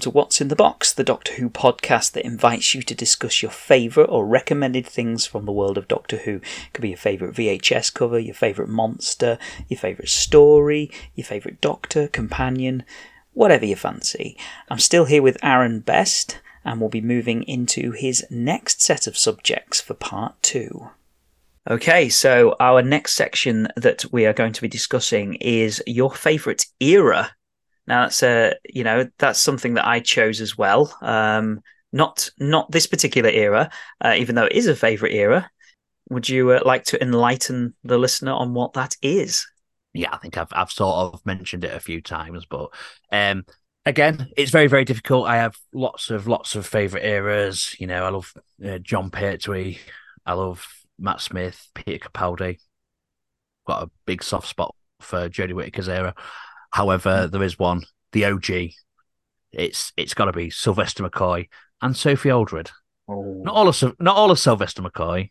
welcome to What's in the Box, the Doctor Who podcast that invites you to discuss your favourite or recommended things from the world of Doctor Who. It could be your favourite VHS cover, your favourite monster, your favourite story, your favourite Doctor, companion, whatever you fancy. I'm still here with Aaron Best, and we'll be moving into his next set of subjects for part two. Okay, so our next section that we are going to be discussing is your favourite era now that's a you know that's something that I chose as well. Um, not not this particular era, uh, even though it is a favorite era. Would you uh, like to enlighten the listener on what that is? Yeah, I think I've I've sort of mentioned it a few times, but um, again, it's very very difficult. I have lots of lots of favorite eras. You know, I love uh, Jon Pertwee. I love Matt Smith, Peter Capaldi. Got a big soft spot for Jodie Whittaker's era. However, there is one, the OG. It's it's got to be Sylvester McCoy and Sophie Aldred. Oh. Not all of not all of Sylvester McCoy.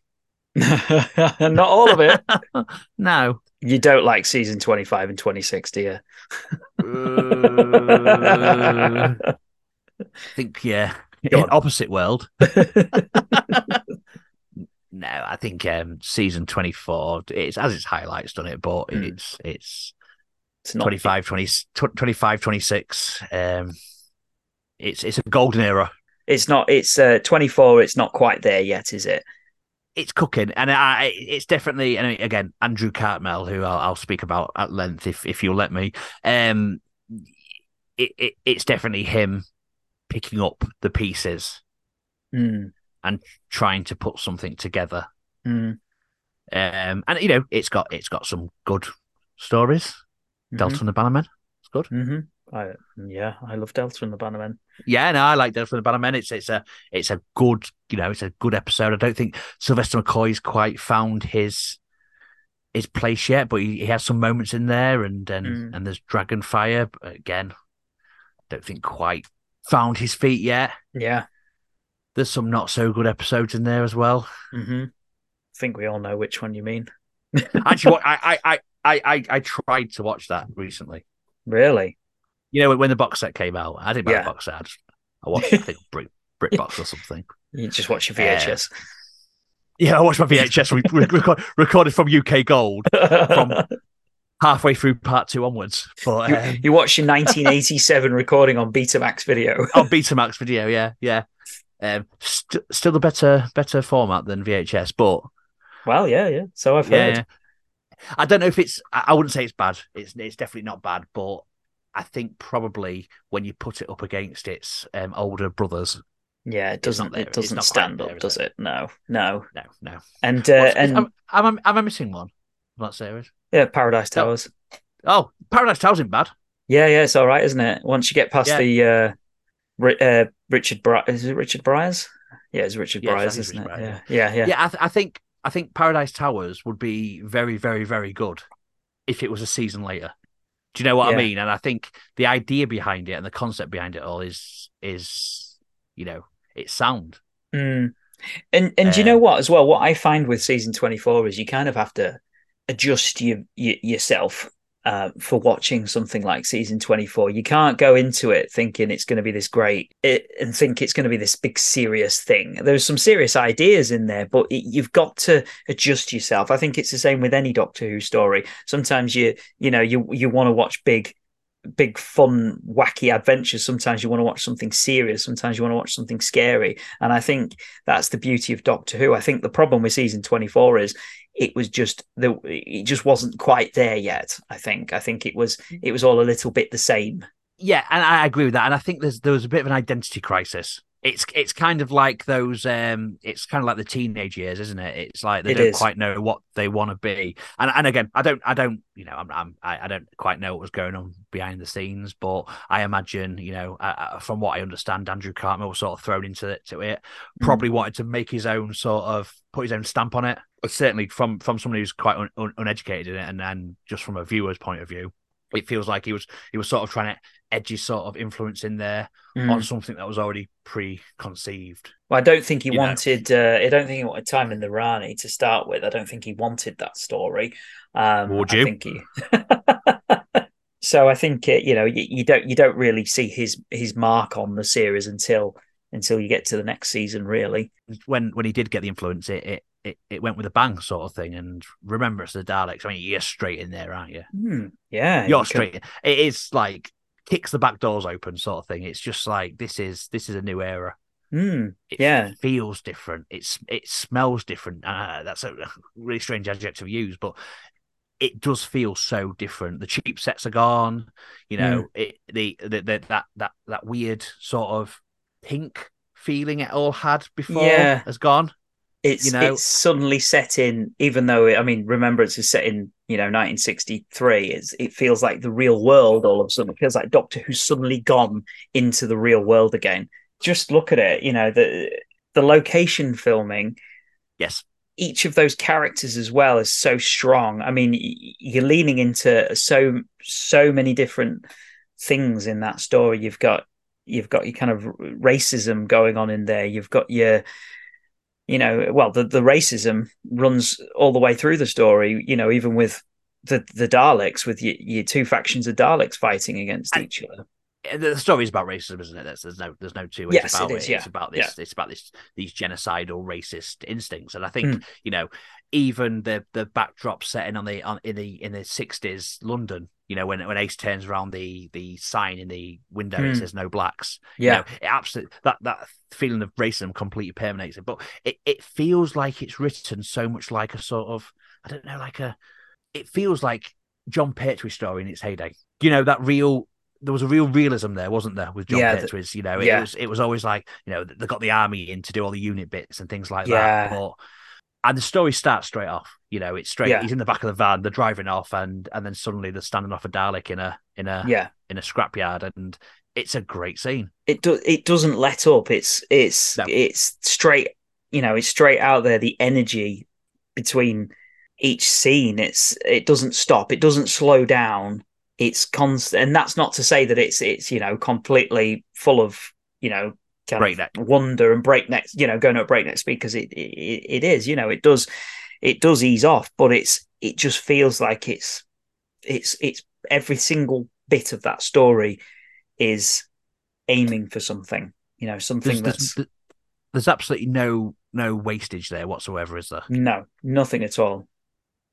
not all of it. no. You don't like season 25 and 26, do you? uh, I think, yeah. Opposite world. no, I think um, season 24, it's as its highlights done it, but mm. it's it's it's not 25, 20, 25, 26. Um, it's it's a golden era. It's not. It's uh, 24. It's not quite there yet, is it? It's cooking, and I, it's definitely. And again, Andrew Cartmel, who I'll, I'll speak about at length if if you'll let me. Um, it, it it's definitely him picking up the pieces mm. and trying to put something together. Mm. Um, and you know, it's got it's got some good stories. Delta mm-hmm. and the Bannermen. It's good. Mm-hmm. I, yeah, I love Delta and the Bannermen. Yeah, no, I like Delta and the Bannermen. It's it's a it's a good you know it's a good episode. I don't think Sylvester McCoy's quite found his his place yet, but he, he has some moments in there, and and mm. and there's Dragonfire again. Don't think quite found his feet yet. Yeah, there's some not so good episodes in there as well. Mm-hmm. I think we all know which one you mean. Actually, I, I, I, I, I tried to watch that recently. Really? You know, when the box set came out, I didn't buy yeah. the box set. I, just, I watched, I think, Brit, BritBox or something. You just watch your VHS. Uh, yeah, I watched my VHS re- record, recorded from UK Gold from halfway through part two onwards. But um, you, you watched your 1987 recording on Betamax video. on Betamax video, yeah, yeah. Um, st- still a better better format than VHS, but well, yeah, yeah. So I've heard. Yeah, I don't know if it's. I wouldn't say it's bad. It's it's definitely not bad, but I think probably when you put it up against its um, older brothers, yeah, it doesn't. It doesn't stand up, does it? No, no, no, no. And uh, and am, am, am I missing one? That series? Yeah, Paradise Towers. Oh, Paradise Towers isn't bad. Yeah, yeah, it's all right, isn't it? Once you get past yeah. the uh, uh, Richard Bry- is it Richard Briers? Yeah, it's Richard yeah, Briers, isn't Richard it? yeah, yeah, yeah. Yeah, I, th- I think I think Paradise Towers would be very, very, very good if it was a season later. Do you know what yeah. I mean? And I think the idea behind it and the concept behind it all is is you know it's sound. Mm. And and do you know um, what as well? What I find with season twenty four is you kind of have to adjust your, your yourself uh, for watching something like season 24. You can't go into it thinking it's going to be this great it, and think it's going to be this big serious thing. There's some serious ideas in there, but it, you've got to adjust yourself. I think it's the same with any Doctor Who story. Sometimes you you know you you want to watch big big fun wacky adventures sometimes you want to watch something serious sometimes you want to watch something scary and i think that's the beauty of doctor who i think the problem with season 24 is it was just the it just wasn't quite there yet i think. I think it was it was all a little bit the same. Yeah and i agree with that and i think there's there was a bit of an identity crisis it's it's kind of like those um it's kind of like the teenage years isn't it it's like they it don't is. quite know what they want to be and and again i don't i don't you know i'm, I'm i don't quite know what was going on behind the scenes but i imagine you know uh, uh from what i understand andrew cartmel was sort of thrown into it, to it mm. probably mm. wanted to make his own sort of put his own stamp on it but certainly from from somebody who's quite un, un, uneducated in it and and just from a viewer's point of view it feels like he was he was sort of trying to edgy sort of influence in there mm. on something that was already preconceived. Well, I don't think he you wanted. Uh, I don't think he wanted Time and the Rani to start with. I don't think he wanted that story. Um, Would you? I think he. so I think it, you know you, you, don't you don't really see his his mark on the series until until you get to the next season. Really, when when he did get the influence, it it it, it went with a bang, sort of thing. And remember, it's the Daleks. I mean, you're straight in there, aren't you? Mm, yeah, you're you straight. Can... It is like kicks the back doors open, sort of thing. It's just like this is this is a new era. Mm, it yeah, feels different. It's it smells different. Uh, that's a really strange adjective to use, but it does feel so different. The cheap sets are gone. You know, mm. it the, the, the that that that weird sort of pink feeling it all had before yeah. has gone. It's you know? it's suddenly set in, even though I mean, Remembrance is set in you know 1963. It's, it feels like the real world all of a sudden. It feels like Doctor Who's suddenly gone into the real world again. Just look at it. You know the the location filming. Yes, each of those characters as well is so strong. I mean, you're leaning into so so many different things in that story. You've got you've got your kind of racism going on in there. You've got your you know, well, the, the racism runs all the way through the story, you know, even with the, the Daleks, with your, your two factions of Daleks fighting against and, each other the story is about racism, isn't it? There's, there's no there's no two ways yes, about it. Is, it. Yeah. It's about this. Yeah. It's about this these genocidal racist instincts, and I think mm. you know even the the backdrop setting on the on in the in the sixties London. You know when when Ace turns around the the sign in the window, mm. it hmm. says "No blacks." Yeah, you know, it absolutely that that feeling of racism completely permeates it. But it it feels like it's written so much like a sort of I don't know like a it feels like Jon Pertwee story in its heyday. You know that real there was a real realism there, wasn't there, with Jon yeah, Pertwee's? You know, it yeah. was it was always like you know they got the army in to do all the unit bits and things like yeah. that. But and the story starts straight off. You know, it's straight. Yeah. He's in the back of the van. They're driving off, and and then suddenly they're standing off a Dalek in a in a yeah in a scrapyard, and it's a great scene. It does. It doesn't let up. It's it's no. it's straight. You know, it's straight out there. The energy between each scene. It's it doesn't stop. It doesn't slow down it's constant, and that's not to say that it's it's you know completely full of you know kind breakneck. of wonder and breakneck, you know, going at breakneck speed because it, it it is, you know, it does it does ease off, but it's it just feels like it's it's it's every single bit of that story is aiming for something, you know, something there's, that's there's, there's absolutely no no wastage there whatsoever, is there? No, nothing at all.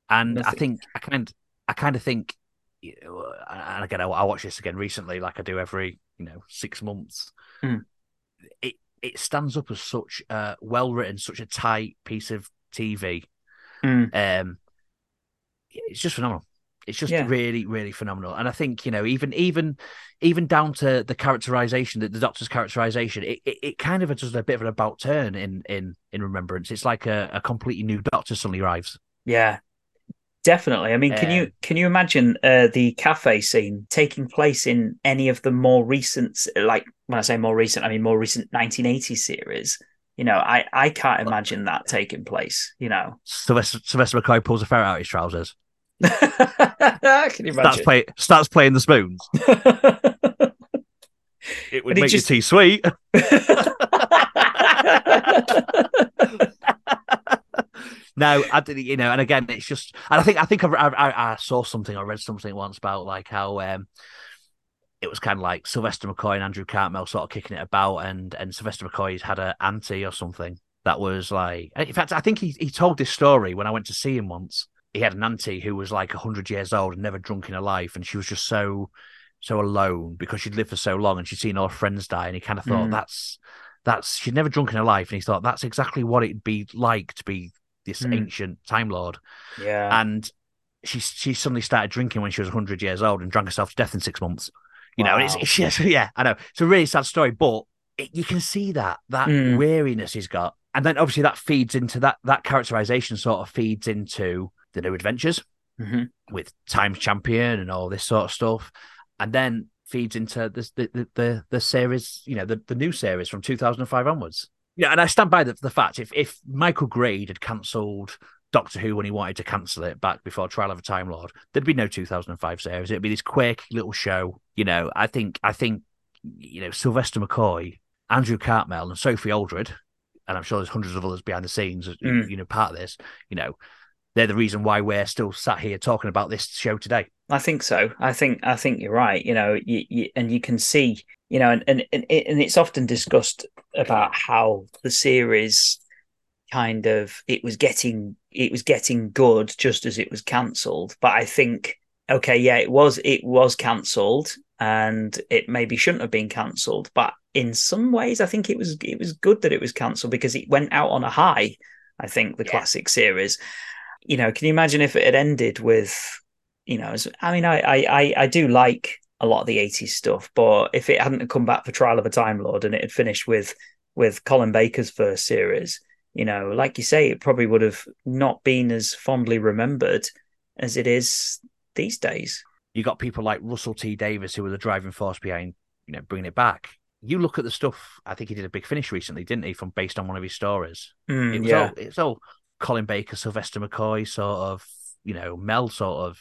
And nothing. I think I kind I kind of think and again, I, I watched this again recently, like I do every you know six months. Mm. It it stands up as such a well written, such a tight piece of TV. Mm. Um, it's just phenomenal. It's just yeah. really, really phenomenal. And I think you know, even even even down to the characterization, that the Doctor's characterization, it, it, it kind of does a bit of an about turn in in in Remembrance. It's like a, a completely new Doctor suddenly arrives. Yeah, Definitely. I mean, can you can you imagine uh, the cafe scene taking place in any of the more recent, like when I say more recent, I mean more recent 1980s series? You know, I I can't imagine that taking place. You know, Sylvester, Sylvester McCoy pulls a ferret out of his trousers. can you imagine? Starts, play, starts playing the spoons. it would make just... your tea sweet. No, I did. You know, and again, it's just, and I think I think I, I, I saw something, I read something once about like how um, it was kind of like Sylvester McCoy and Andrew Cartmel sort of kicking it about, and and Sylvester McCoy's had an auntie or something that was like, in fact, I think he he told this story when I went to see him once. He had an auntie who was like hundred years old and never drunk in her life, and she was just so so alone because she'd lived for so long and she'd seen all her friends die, and he kind of thought mm. that's that's she'd never drunk in her life, and he thought that's exactly what it'd be like to be this mm. ancient Time Lord. Yeah. And she she suddenly started drinking when she was 100 years old and drank herself to death in six months. You wow. know, it's, it's, yeah, I know. It's a really sad story, but it, you can see that that mm. weariness he's got, and then obviously that feeds into that that characterization sort of feeds into the new adventures mm-hmm. with Times Champion and all this sort of stuff, and then feeds into this, the, the the the series, you know, the the new series from 2005 onwards. Yeah, and I stand by the, the fact if if Michael Grade had cancelled Doctor Who when he wanted to cancel it back before Trial of a Time Lord, there'd be no 2005 series. It'd be this quick little show. You know, I think I think you know Sylvester McCoy, Andrew Cartmel, and Sophie Aldred, and I'm sure there's hundreds of others behind the scenes. Mm. You know, part of this. You know, they're the reason why we're still sat here talking about this show today. I think so. I think I think you're right. You know, you, you, and you can see, you know, and, and and it's often discussed about how the series kind of it was getting it was getting good just as it was cancelled. But I think okay, yeah, it was it was cancelled and it maybe shouldn't have been cancelled. But in some ways, I think it was it was good that it was cancelled because it went out on a high. I think the yeah. classic series. You know, can you imagine if it had ended with, you know, I mean, I I I do like a lot of the 80s stuff, but if it hadn't come back for Trial of a Time Lord and it had finished with with Colin Baker's first series, you know, like you say, it probably would have not been as fondly remembered as it is these days. You got people like Russell T Davies who were the driving force behind, you know, bringing it back. You look at the stuff. I think he did a big finish recently, didn't he? From based on one of his stories. Mm, it was yeah. all it's all Colin Baker, Sylvester McCoy, sort of, you know, Mel sort of,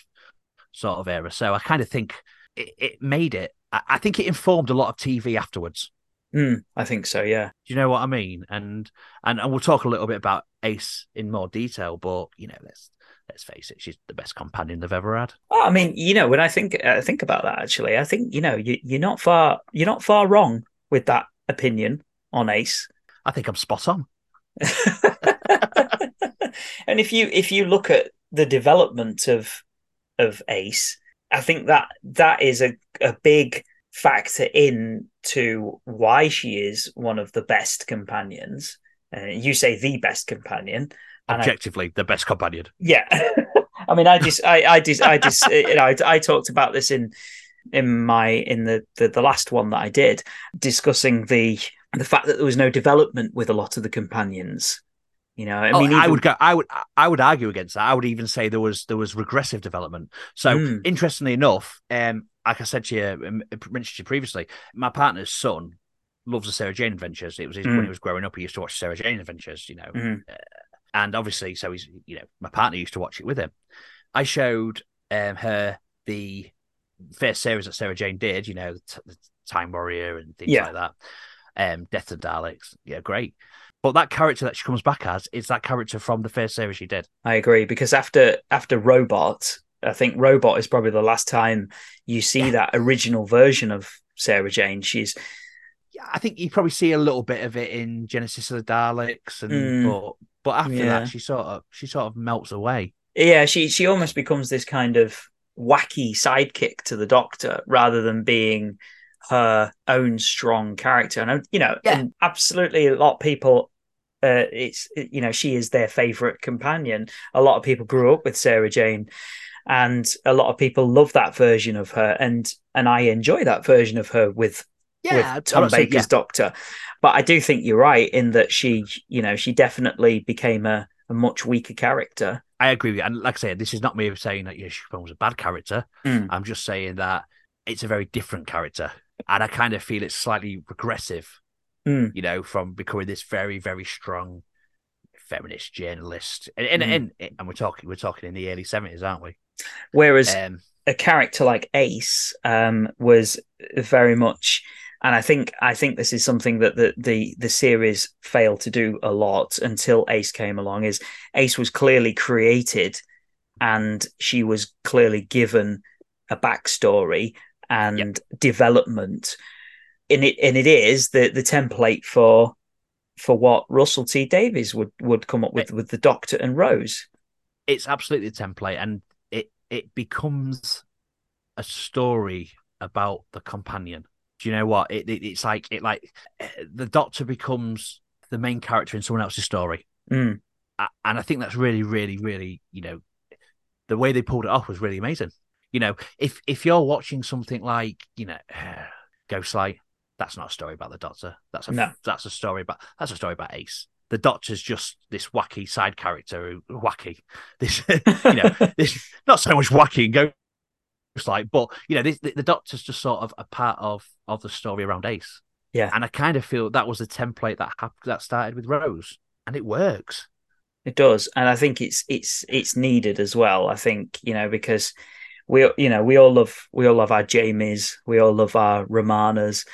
sort of era. So I kind of think it, it made it. I, I think it informed a lot of TV afterwards. Mm, I think so. Yeah. Do you know what I mean? And and and we'll talk a little bit about Ace in more detail, but you know, let's let's face it, she's the best companion they've ever had. Oh, I mean, you know, when I think I think about that, actually, I think you know, you, you're not far you're not far wrong with that opinion on Ace. I think I'm spot on. and if you if you look at the development of of Ace, I think that that is a, a big factor in to why she is one of the best companions. Uh, you say the best companion. Objectively, I, the best companion. Yeah. I mean, I just, I, I just, I just, you know, I, I talked about this in, in my, in the, the, the last one that I did, discussing the, the fact that there was no development with a lot of the companions. You know, I oh, mean, even... I would go. I would. I would argue against that. I would even say there was there was regressive development. So, mm. interestingly enough, um, like I said to you, um, mentioned to you previously, my partner's son loves the Sarah Jane Adventures. It was his, mm. when he was growing up, he used to watch Sarah Jane Adventures. You know, mm. uh, and obviously, so he's you know, my partner used to watch it with him. I showed um, her the first series that Sarah Jane did. You know, the, t- the Time Warrior and things yeah. like that. Um, Death of Daleks. Yeah, great. But that character that she comes back as is that character from the first series she did. I agree because after after Robot, I think Robot is probably the last time you see yeah. that original version of Sarah Jane. She's yeah, I think you probably see a little bit of it in Genesis of the Daleks, and mm, but but after yeah. that, she sort of she sort of melts away. Yeah, she she almost becomes this kind of wacky sidekick to the Doctor rather than being her own strong character. And you know, yeah. and absolutely, a lot of people uh, it's you know she is their favorite companion. A lot of people grew up with Sarah Jane, and a lot of people love that version of her, and and I enjoy that version of her with yeah, with Tom Baker's yeah. Doctor. But I do think you're right in that she, you know, she definitely became a, a much weaker character. I agree with you. And like I said, this is not me saying that you know, she was a bad character. Mm. I'm just saying that it's a very different character. And I kind of feel it's slightly regressive mm. you know, from becoming this very, very strong feminist journalist. And and, mm. and, and we're talking we're talking in the early seventies, aren't we? Whereas um, a character like Ace um, was very much and I think I think this is something that the, the the series failed to do a lot until Ace came along. Is Ace was clearly created, and she was clearly given a backstory and yep. development and it and it is the the template for for what Russell T Davies would would come up with it, with the Doctor and Rose. It's absolutely the template, and it it becomes a story about the companion. Do you know what? It, it it's like it like the Doctor becomes the main character in someone else's story, mm. and I think that's really, really, really you know the way they pulled it off was really amazing. You know, if if you're watching something like you know Ghostlight, that's not a story about the Doctor. That's a no. that's a story about that's a story about Ace. The Doctor's just this wacky side character who wacky. This you know this not so much wacky and go like, but you know this, the, the Doctor's just sort of a part of of the story around Ace. Yeah, and I kind of feel that was the template that happened, that started with Rose, and it works. It does, and I think it's it's it's needed as well. I think you know because we you know we all love we all love our Jamies, we all love our Romanas,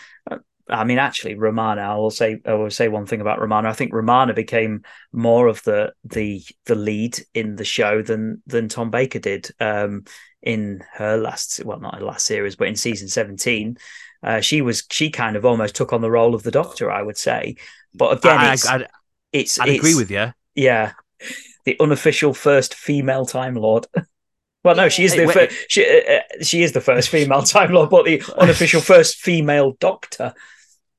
I mean, actually, Romana. I will say. I will say one thing about Romana. I think Romana became more of the the the lead in the show than than Tom Baker did um, in her last. Well, not her last series, but in season seventeen, uh, she was she kind of almost took on the role of the Doctor. I would say, but again, I, it's, I, it's, it's, agree with you. Yeah, the unofficial first female Time Lord. Well, no, she is the fir- she, uh, uh, she is the first female Time Lord, but the unofficial first female Doctor.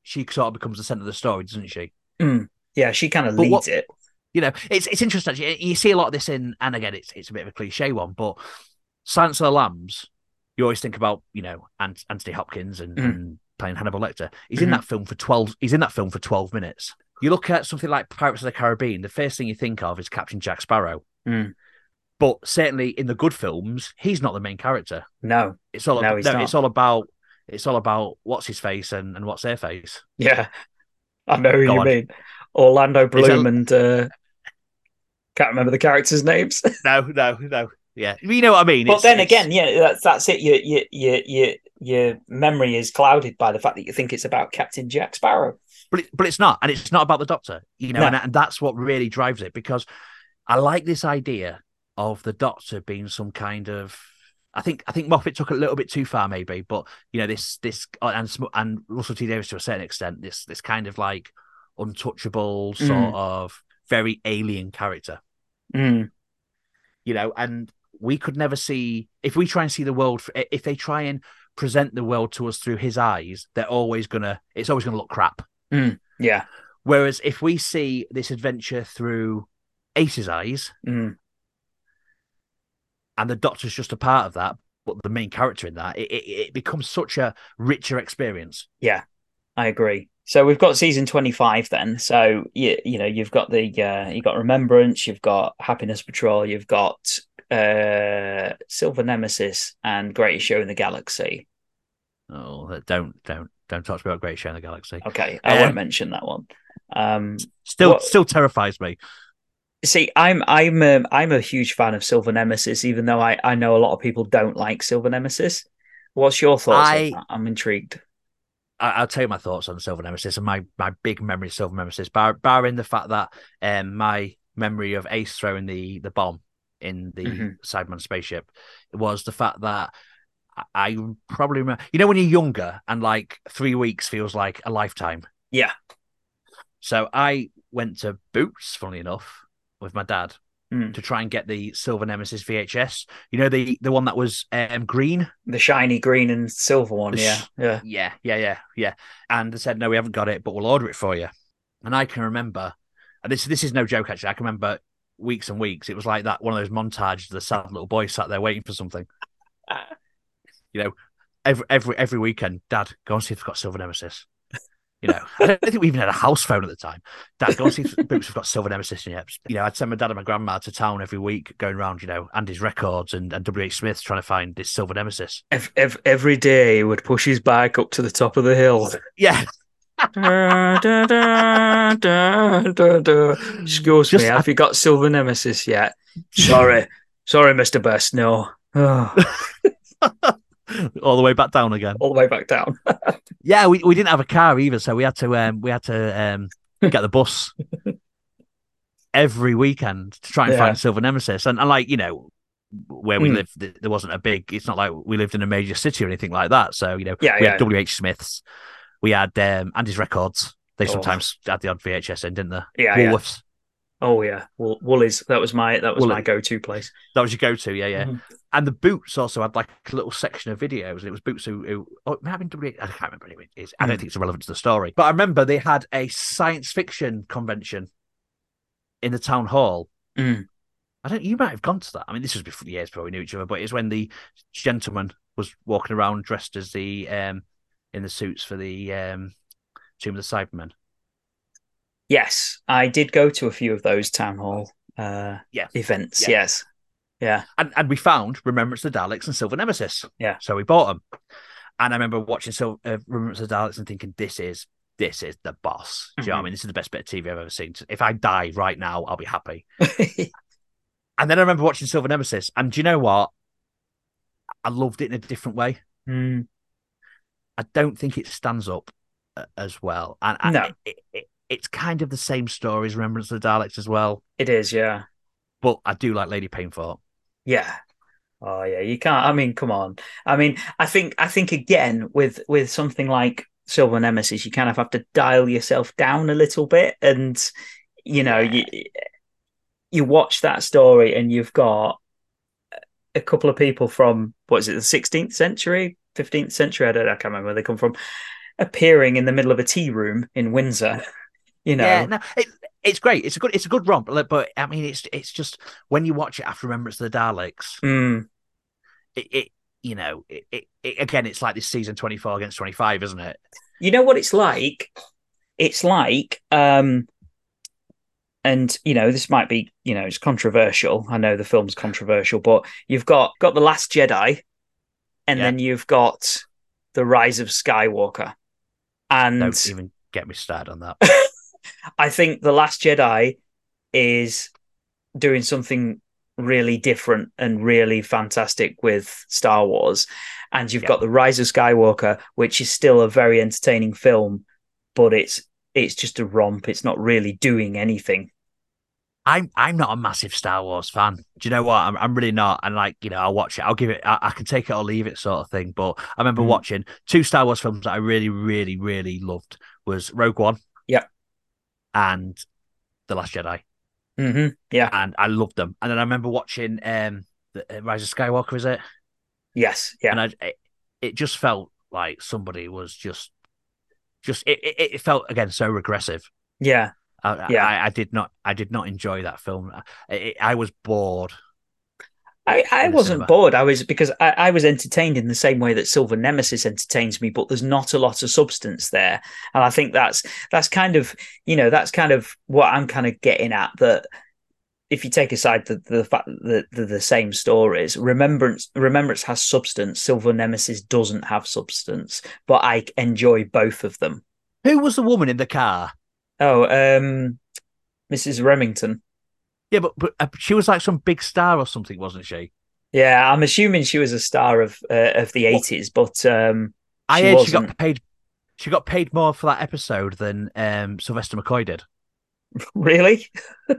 She sort of becomes the centre of the story, doesn't she? Mm. Yeah, she kind of leads what, it. You know, it's it's interesting. Actually. You see a lot of this in, and again, it's it's a bit of a cliche one, but Silence of the Lambs. You always think about you know Anthony Hopkins and, mm. and playing Hannibal Lecter. He's mm-hmm. in that film for twelve. He's in that film for twelve minutes. You look at something like Pirates of the Caribbean. The first thing you think of is Captain Jack Sparrow. Mm. But certainly in the good films, he's not the main character. No, it's all no, about, no it's all about it's all about what's his face and, and what's their face. Yeah, I know who Go you on. mean. Orlando Bloom and uh, can't remember the characters' names. no, no, no. Yeah, you know what I mean. But it's, then it's... again, yeah, that's that's it. Your your your your your memory is clouded by the fact that you think it's about Captain Jack Sparrow. But it, but it's not, and it's not about the Doctor. You know, no. and, and that's what really drives it because I like this idea of the Doctor being some kind of I think I think Moffat took it a little bit too far, maybe, but you know this this uh, and and Russell T Davies to a certain extent this this kind of like untouchable sort mm. of very alien character. Mm. You know, and we could never see if we try and see the world if they try and present the world to us through his eyes, they're always gonna it's always gonna look crap. Mm. Yeah. Whereas if we see this adventure through Ace's eyes, mm and the Doctor's just a part of that, but the main character in that, it, it, it becomes such a richer experience. Yeah, I agree. So we've got season 25 then. So you, you know, you've got the uh, you've got Remembrance, you've got Happiness Patrol, you've got uh Silver Nemesis and Greatest Show in the Galaxy. Oh, don't don't don't talk about Greatest Show in the Galaxy. Okay, I um, won't mention that one. Um still what... still terrifies me. See, I'm I'm um, I'm a huge fan of Silver Nemesis, even though I, I know a lot of people don't like Silver Nemesis. What's your thoughts? I, I'm intrigued. I, will tell you my thoughts on Silver Nemesis and my, my big memory of Silver Nemesis, bar, barring the fact that um, my memory of Ace throwing the the bomb in the mm-hmm. Cyberman spaceship was the fact that I probably remember. You know, when you're younger and like three weeks feels like a lifetime. Yeah. So I went to Boots, funnily enough, with my dad mm. to try and get the Silver Nemesis VHS. You know the the one that was um, green, the shiny green and silver one. yeah, yeah, yeah, yeah, yeah, yeah. And they said no, we haven't got it, but we'll order it for you. And I can remember, and this this is no joke actually. I can remember weeks and weeks. It was like that one of those montages. The sad little boy sat there waiting for something. you know, every every every weekend, Dad, go and see if they've got Silver Nemesis. You know, I don't think we even had a house phone at the time. Dad, go and see Boots have got Silver Nemesis yet. You know, I'd send my dad and my grandma to town every week, going around, you know, Andy's records and, and W.H. Smith's trying to find this Silver Nemesis. Every, every day he would push his bike up to the top of the hill. Yeah. da, da, da, da, da, da. Excuse Just, me, have you got Silver Nemesis yet? Sorry. Sorry, Mr. Best, no. Oh. all the way back down again. All the way back down. yeah, we, we didn't have a car either, so we had to um, we had to um, get the bus every weekend to try and yeah. find Silver Nemesis. And, and like you know, where we mm. lived, there wasn't a big. It's not like we lived in a major city or anything like that. So you know, yeah, we yeah. had W. H. Smiths, we had um, Andy's records. They oh. sometimes had the odd VHS in, didn't they? Yeah, Woolworths. Oh yeah, Woolies. That was my that was Woolly. my go-to place. That was your go-to, yeah, yeah. Mm-hmm. And the Boots also had like a little section of videos, and it was Boots who, who oh, having W. I can't remember anyway. It is. I don't mm. think it's relevant to the story, but I remember they had a science fiction convention in the town hall. Mm. I don't. You might have gone to that. I mean, this was before the years before we knew each other, but it's when the gentleman was walking around dressed as the um in the suits for the um Tomb of the Cybermen. Yes, I did go to a few of those town hall uh, yeah. events. Yes, yeah, and and we found Remembrance of the Daleks and Silver Nemesis. Yeah, so we bought them, and I remember watching Silver uh, Remembrance of the Daleks and thinking, this is this is the boss. Do you mm-hmm. know what I mm-hmm. mean? This is the best bit of TV I've ever seen. If I die right now, I'll be happy. and then I remember watching Silver Nemesis, and do you know what? I loved it in a different way. Mm. I don't think it stands up uh, as well, and, and no. It, it, it's kind of the same story as Remembrance of the Daleks as well. It is, yeah. But I do like Lady Peinforte. Yeah. Oh yeah, you can't. I mean, come on. I mean, I think I think again with with something like Silver Nemesis, you kind of have to dial yourself down a little bit, and you know, yeah. you you watch that story and you've got a couple of people from what is it, the 16th century, 15th century? I don't, I can't remember where they come from, appearing in the middle of a tea room in Windsor. You know, yeah, no, it, it's great. It's a good, it's a good romp. But I mean, it's it's just when you watch it after Remembrance of the Daleks, mm. it, it, you know, it, it, it again, it's like this season twenty four against twenty five, isn't it? You know what it's like? It's like um and you know this might be you know it's controversial i know the film's controversial but you've got got the last jedi and yeah. then you've got the rise of skywalker and don't even get me started on that i think the last jedi is doing something really different and really fantastic with star wars and you've yeah. got the rise of skywalker which is still a very entertaining film but it's it's just a romp. It's not really doing anything. I'm I'm not a massive Star Wars fan. Do you know what? I'm I'm really not. And like you know, I'll watch it. I'll give it. I, I can take it or leave it, sort of thing. But I remember mm. watching two Star Wars films that I really, really, really loved was Rogue One. Yeah. And The Last Jedi. Mm-hmm. Yeah. And I loved them. And then I remember watching um the, uh, Rise of Skywalker. Is it? Yes. Yeah. And I, it, it just felt like somebody was just, just it, it, it felt again so regressive. Yeah. I, yeah, I, I, did not. I did not enjoy that film. I, I was bored. I, I wasn't cinema. bored. I was because I, I was entertained in the same way that Silver Nemesis entertains me, but there's not a lot of substance there, and I think that's that's kind of you know that's kind of what I'm kind of getting at that if you take aside the, the fact that they're the same stories, remembrance remembrance has substance. Silver Nemesis doesn't have substance, but I enjoy both of them. Who was the woman in the car? Oh, um, Mrs. Remington. Yeah, but, but uh, she was like some big star or something, wasn't she? Yeah, I'm assuming she was a star of uh, of the eighties, but um, I heard wasn't. she got paid. She got paid more for that episode than um, Sylvester McCoy did. Really?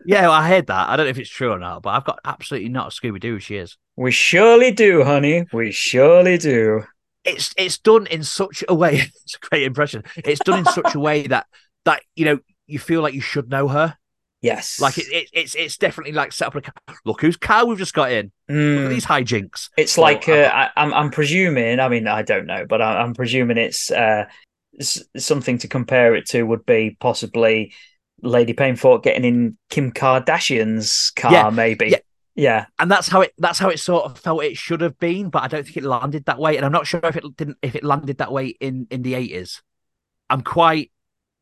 yeah, well, I heard that. I don't know if it's true or not, but I've got absolutely not a Scooby Doo. She is. We surely do, honey. We surely do. It's it's done in such a way. It's a great impression. It's done in such a way that that you know you feel like you should know her. Yes, like it, it, it's it's definitely like set up. A, look whose car we've just got in. Mm. Look at these hijinks. It's like uh, I, am I'm, I'm presuming. I mean, I don't know, but I, am presuming it's uh, something to compare it to would be possibly Lady Peinforte getting in Kim Kardashian's car, yeah, maybe. Yeah. Yeah, and that's how it that's how it sort of felt it should have been, but I don't think it landed that way, and I'm not sure if it didn't if it landed that way in in the eighties. I'm quite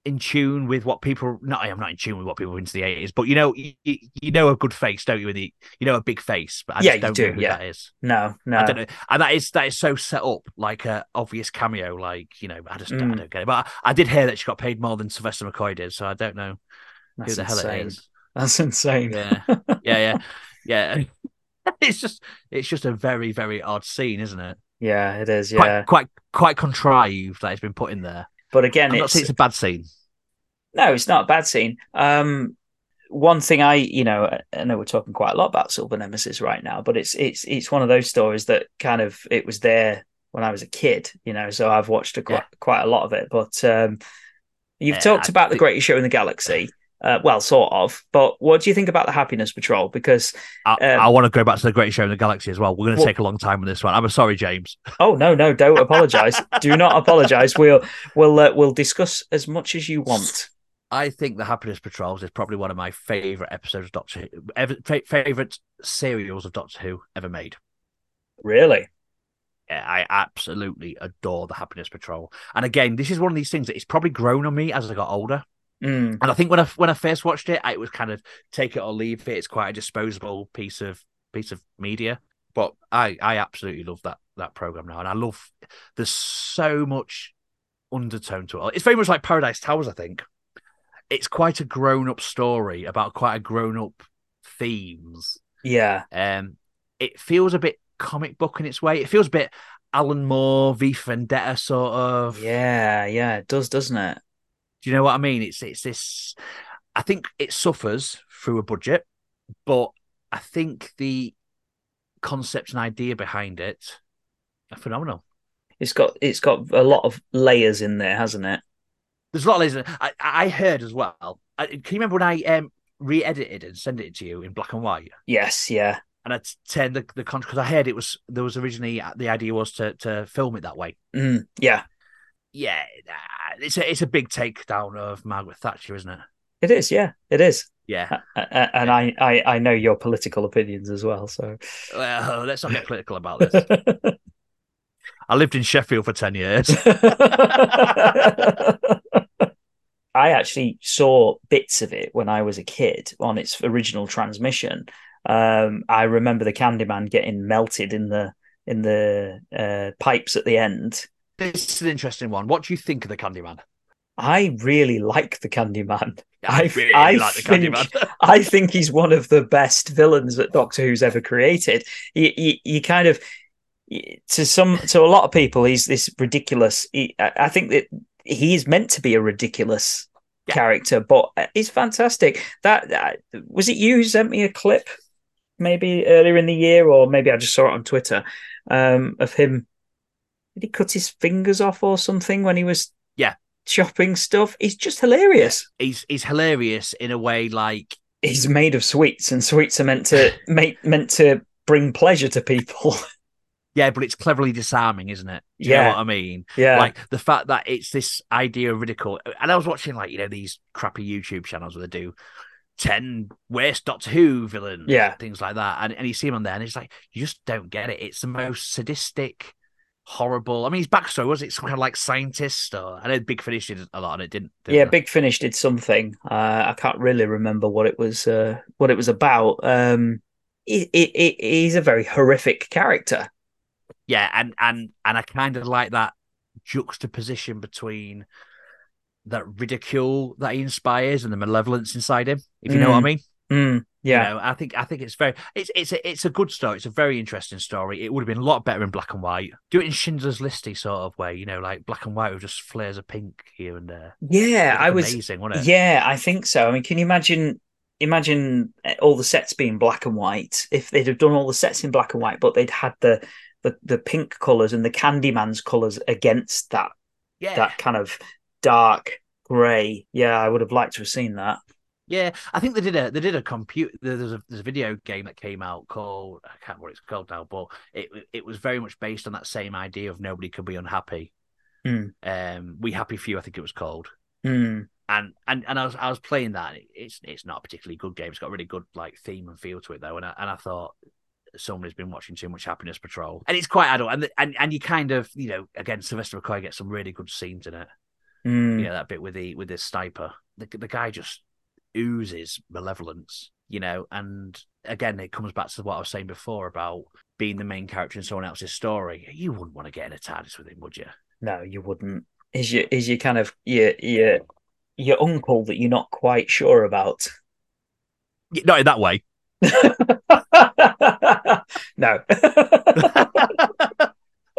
in tune with what people. No, I'm not in tune with what people into the eighties, but you know, you, you, know a good face, don't you? In the you know a big face, but I yeah, don't do, know who yeah. that is. No, no, I don't know, and that is that is so set up like a obvious cameo. Like you know, I just mm. I don't get it. But I, I, did hear that she got paid more than Sylvester McCoy did, so I don't know That's who the insane. hell it is. That's insane. Yeah, yeah, yeah, yeah. it's just it's just a very very odd scene, isn't it? Yeah, it is. Yeah, quite quite, quite contrived that it's been put in there. But again, it's, it's a bad scene. No, it's not a bad scene. Um, one thing I, you know, I know we're talking quite a lot about Silver Nemesis right now, but it's it's it's one of those stories that kind of it was there when I was a kid, you know, so I've watched a, quite yeah. quite a lot of it. But um, you've yeah, talked about the greatest show in the galaxy. Uh, well, sort of. But what do you think about the Happiness Patrol? Because I, um, I want to go back to the greatest show in the galaxy as well. We're going to well, take a long time on this one. I'm sorry, James. Oh no, no, don't apologize. do not apologize. We'll we'll uh, we'll discuss as much as you want. I think the Happiness Patrols is probably one of my favorite episodes of Doctor Who, ever, favorite serials of Doctor Who ever made. Really? Yeah, I absolutely adore the Happiness Patrol. And again, this is one of these things that it's probably grown on me as I got older. Mm. And I think when I when I first watched it, it was kind of take it or leave it. It's quite a disposable piece of piece of media. But I I absolutely love that that program now, and I love there's so much undertone to it. It's very much like Paradise Towers, I think it's quite a grown up story about quite a grown up themes. Yeah. Um, it feels a bit comic book in its way. It feels a bit. Alan Moore, V Vendetta sort of. Yeah, yeah, it does, doesn't it? Do you know what I mean? It's it's this. I think it suffers through a budget, but I think the concept and idea behind it are phenomenal. It's got it's got a lot of layers in there, hasn't it? There's a lot of layers. I, I heard as well. I, can you remember when I um, re-edited and sent it to you in black and white? Yes, yeah. And I turned the the because I heard it was there was originally uh, the idea was to to film it that way. Mm, yeah, yeah. It's a it's a big takedown of Margaret Thatcher, isn't it? It is. Yeah, it is. Yeah, and I, I I know your political opinions as well. So well, let's not get political about this. I lived in Sheffield for 10 years. I actually saw bits of it when I was a kid on its original transmission. Um, I remember the Candyman getting melted in the in the uh, pipes at the end. This is an interesting one. What do you think of the Candyman? I really like the Candyman. I, really I like the think, Candyman. I think he's one of the best villains that Doctor Who's ever created. You, you, you kind of to some to a lot of people he's this ridiculous he, i think that he's meant to be a ridiculous yeah. character but he's fantastic that uh, was it you who sent me a clip maybe earlier in the year or maybe i just saw it on twitter um, of him did he cut his fingers off or something when he was yeah chopping stuff he's just hilarious he's he's hilarious in a way like he's made of sweets and sweets are meant to make meant to bring pleasure to people Yeah, but it's cleverly disarming, isn't it? Do you yeah. know what I mean? Yeah. Like the fact that it's this idea of ridicule. And I was watching like, you know, these crappy YouTube channels where they do 10 worst Doctor Who villains, yeah. things like that. And, and you see him on there and it's like, you just don't get it. It's the most sadistic, horrible. I mean, his backstory was it some kind of like scientist or I know Big Finish did a lot and it didn't. Yeah, Big Finish did something. Uh, I can't really remember what it was, uh, what it was about. Um, it, it, it, he's a very horrific character yeah, and and and I kind of like that juxtaposition between that ridicule that he inspires and the malevolence inside him. If you mm. know what I mm. mean. Mm. Yeah, you know, I think I think it's very it's it's a, it's a good story. It's a very interesting story. It would have been a lot better in black and white. Do it in Schindler's Listy sort of way, you know, like black and white with just flares of pink here and there. Yeah, I was amazing, wasn't it? Yeah, I think so. I mean, can you imagine imagine eh, all the sets being black and white if they'd have done all the sets in black and white, but they'd had the the the pink colors and the Candyman's colors against that yeah. that kind of dark gray. Yeah, I would have liked to have seen that. Yeah, I think they did a they did a compute. There's a there's a video game that came out called I can't remember what it's called now, but it it was very much based on that same idea of nobody could be unhappy. Mm. Um, we happy few, I think it was called. Mm. And and and I was I was playing that. It's it's not a particularly good game. It's got a really good like theme and feel to it though. And I, and I thought somebody's been watching too much Happiness Patrol, and it's quite adult, and and and you kind of you know again Sylvester McCoy gets some really good scenes in it. Mm. You know that bit with the with this sniper, the the guy just oozes malevolence, you know, and again it comes back to what I was saying before about being the main character in someone else's story. You wouldn't want to get in a TARDIS with him, would you? No, you wouldn't. Is your is your kind of your your your uncle that you're not quite sure about? Not in that way. no.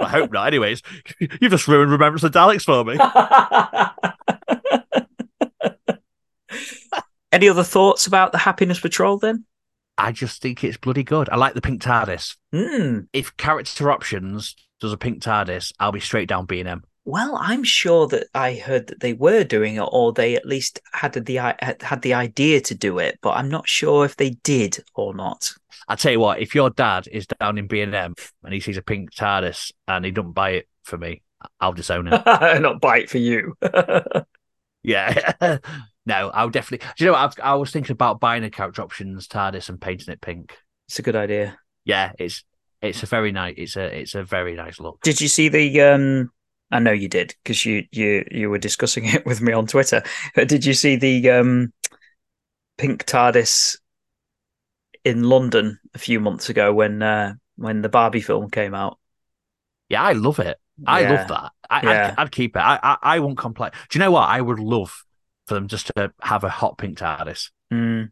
I hope not. Anyways, you've just ruined Remembrance of Daleks for me. Any other thoughts about the Happiness Patrol then? I just think it's bloody good. I like the pink TARDIS. Mm. If character options does a pink TARDIS, I'll be straight down B and M. Well, I'm sure that I heard that they were doing it, or they at least had the had the idea to do it, but I'm not sure if they did or not. I tell you what, if your dad is down in B and M and he sees a pink TARDIS and he doesn't buy it for me, I'll disown him. not buy it for you. yeah. no, I'll definitely. Do you know what? I was thinking about buying a character options TARDIS and painting it pink. It's a good idea. Yeah, it's it's a very nice. It's a it's a very nice look. Did you see the um I know you did because you you you were discussing it with me on Twitter. Did you see the um, pink TARDIS in London a few months ago when uh, when the Barbie film came out? Yeah, I love it. I yeah. love that. I, yeah. I'd, I'd, keep it. I, I, I won't complain. Do you know what? I would love for them just to have a hot pink TARDIS. Mm.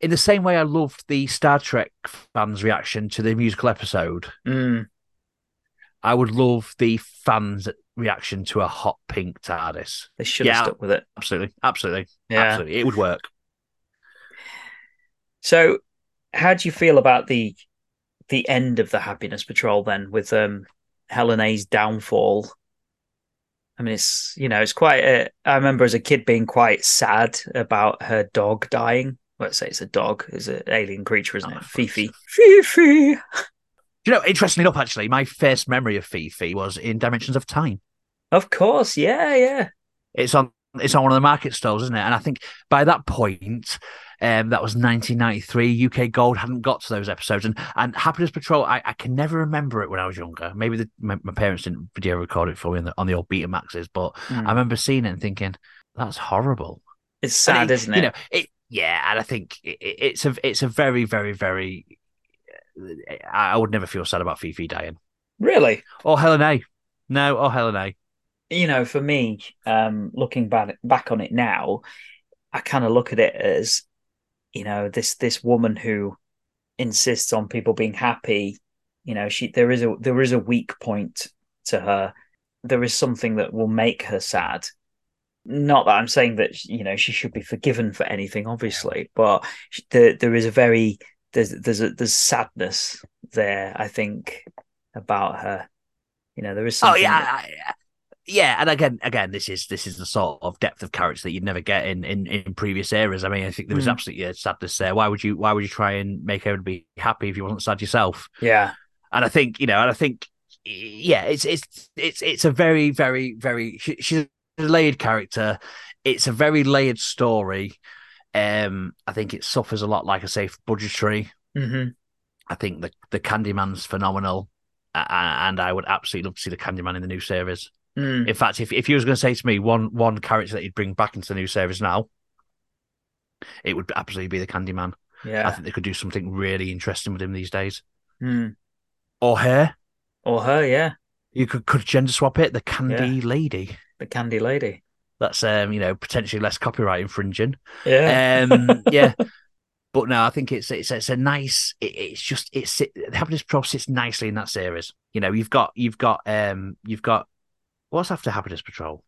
In the same way, I loved the Star Trek fans' reaction to the musical episode. Mm. I would love the fans' reaction to a hot pink TARDIS. They should have yeah, stuck with it. Absolutely, absolutely, yeah. absolutely. It would work. So, how do you feel about the the end of the Happiness Patrol then, with um, Helen A's downfall? I mean, it's you know, it's quite. A, I remember as a kid being quite sad about her dog dying. Let's say it's a dog, it's an alien creature, isn't oh, it? Fifi. Fifi. you know, interestingly enough, actually, my first memory of Fifi was in Dimensions of Time. Of course, yeah, yeah. It's on it's on one of the market stalls, isn't it? And I think by that point, um, that was 1993. UK Gold hadn't got to those episodes, and and Happiness Patrol. I, I can never remember it when I was younger. Maybe the, my, my, parents didn't video record it for me on the, on the old Betamaxes, but mm. I remember seeing it and thinking that's horrible. It's sad, it, isn't it? You know, it. Yeah, and I think it, it's a it's a very very very I would never feel sad about Fifi dying. Really? Or Helen A. No, or Helen A. You know, for me, um, looking back back on it now, I kind of look at it as, you know, this this woman who insists on people being happy. You know, she there is a there is a weak point to her. There is something that will make her sad. Not that I'm saying that you know she should be forgiven for anything, obviously, but there there is a very there's there's a, there's sadness there. I think about her. You know, there is. Oh yeah, that... yeah. And again, again, this is this is the sort of depth of character that you'd never get in in, in previous eras. I mean, I think there was mm. absolutely a sadness there. Why would you Why would you try and make everyone be happy if you wasn't sad yourself? Yeah. And I think you know, and I think yeah, it's it's it's it's a very very very she, she's a layered character. It's a very layered story. Um, I think it suffers a lot, like I say, budgetary. Mm-hmm. I think the the Candyman's phenomenal, and I would absolutely love to see the Candyman in the new series. Mm. In fact, if if you was going to say to me one one character that you'd bring back into the new series now, it would absolutely be the Candyman. Yeah, I think they could do something really interesting with him these days. Mm. Or her, or her, yeah. You could could gender swap it. The Candy yeah. Lady, the Candy Lady that's um, you know potentially less copyright infringing. Yeah, um, yeah. But no, I think it's it's it's a nice. It, it's just it's it, Happiness Patrol sits nicely in that series. You know, you've got you've got um you've got what's after Happiness Patrol.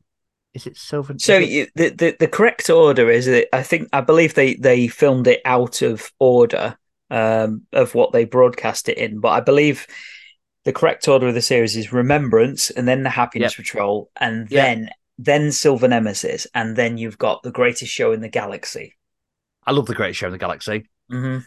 Is it Silver? So you, the, the the correct order is that I think I believe they they filmed it out of order um of what they broadcast it in, but I believe the correct order of the series is Remembrance and then the Happiness yep. Patrol and yep. then then Silver Nemesis, and then you've got the greatest show in the galaxy. I love the greatest show in the galaxy. Mm-hmm.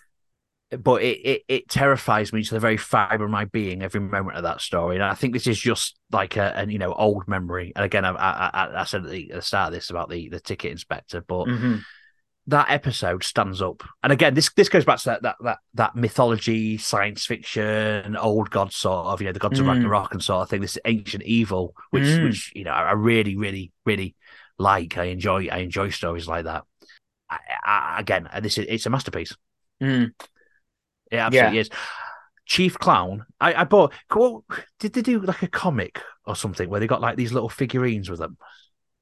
But it, it, it terrifies me to the very fibre of my being every moment of that story, and I think this is just like a, a you know old memory. And again, I, I, I said at the, start of this about the the ticket inspector, but mm-hmm that episode stands up. And again, this this goes back to that that that, that mythology, science fiction, old god sort of, you know, the gods mm. of Ragnarok and sort of thing. This ancient evil, which mm. which you know, I really, really, really like. I enjoy I enjoy stories like that. I, I, again, this is it's a masterpiece. Mm. It absolutely yeah. is. Chief Clown. I, I bought. Did they do like a comic or something where they got like these little figurines with them?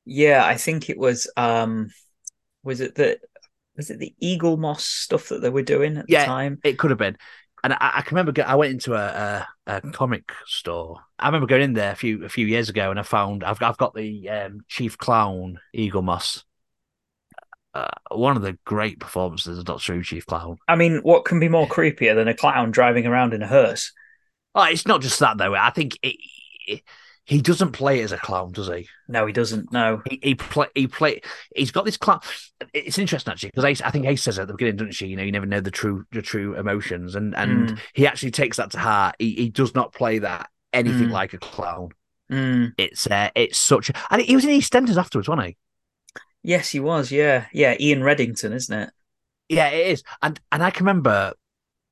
Yeah, I think it was. um Was it that was it the Eaglemoss stuff that they were doing at yeah, the time? It could have been. And I, I can remember I went into a, a, a, comic store. I remember going in there a few a few years ago, and I found I've I've got the um, Chief Clown Eaglemoss. Uh, one of the great performances of Doctor Who Chief Clown. I mean, what can be more creepier than a clown driving around in a hearse? Oh, it's not just that though. I think it, it, he doesn't play as a clown, does he? No, he doesn't. No, he he play he play. He's got this clown. It's interesting actually because I, I think Ace says at the beginning, doesn't she? You know, you never know the true the true emotions, and and mm. he actually takes that to heart. He he does not play that anything mm. like a clown. Mm. It's uh, it's such. A, and he was in EastEnders afterwards, wasn't he? Yes, he was. Yeah, yeah. Ian Reddington, isn't it? Yeah, it is. And and I can remember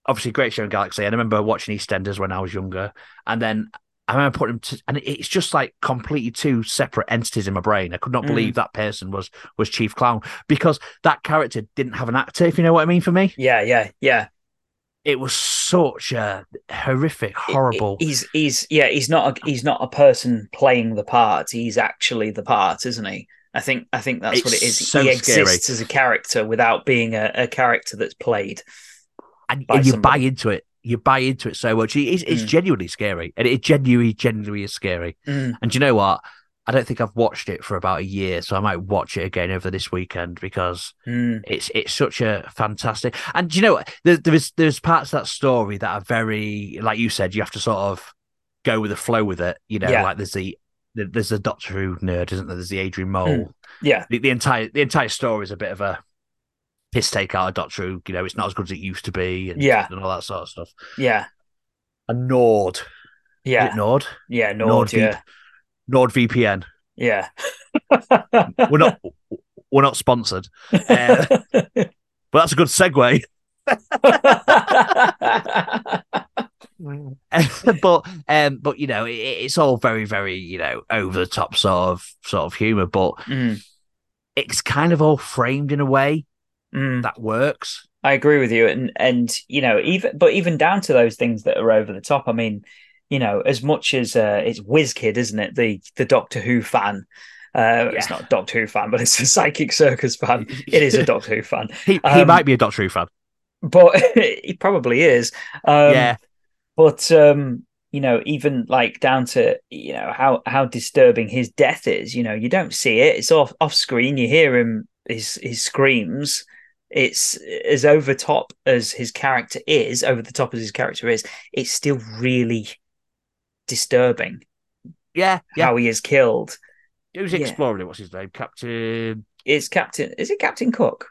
obviously Great Show in Galaxy. And I remember watching EastEnders when I was younger, and then I remember putting him to, and it's just like completely two separate entities in my brain. I could not mm. believe that person was was Chief Clown because that character didn't have an actor. If you know what I mean, for me. Yeah, yeah, yeah. It was such a horrific, horrible. He's he's yeah. He's not a, he's not a person playing the part. He's actually the part, isn't he? I think I think that's it's what it is. So he scary. exists as a character without being a, a character that's played. And, and you buy into it you buy into it so much. It's, it's mm. genuinely scary, and it genuinely, genuinely is scary. Mm. And you know what? I don't think I've watched it for about a year, so I might watch it again over this weekend because mm. it's it's such a fantastic. And you know, there, there's there's parts of that story that are very, like you said, you have to sort of go with the flow with it. You know, yeah. like there's the there's a Doctor Who nerd, isn't there? There's the Adrian Mole. Mm. Yeah, the, the, entire the entire story is a bit of a piss take out of Doctor Who. You know, it's not as good as it used to be. And, yeah, and all that sort of stuff. Yeah, a Nord. Yeah, Nord. Yeah, Nord. Nord yeah. NordVPN. Yeah, we're not we're not sponsored, uh, but that's a good segue. but um, but you know, it, it's all very very you know over the top sort of sort of humor, but mm. it's kind of all framed in a way mm. that works. I agree with you, and and you know even but even down to those things that are over the top. I mean, you know, as much as uh, it's Whizzkid, isn't it? The the Doctor Who fan. Uh, yeah. It's not a Doctor Who fan, but it's a Psychic Circus fan. It is a Doctor Who fan. he, he um, might be a Doctor Who fan, but he probably is. Um, yeah, but um, you know, even like down to you know how how disturbing his death is. You know, you don't see it; it's off off screen. You hear him his his screams. It's as over top as his character is. Over the top as his character is. It's still really disturbing. Yeah, yeah. how he is killed. Who's yeah. exploring it? What's his name? Captain. It's Captain. Is it Captain Cook?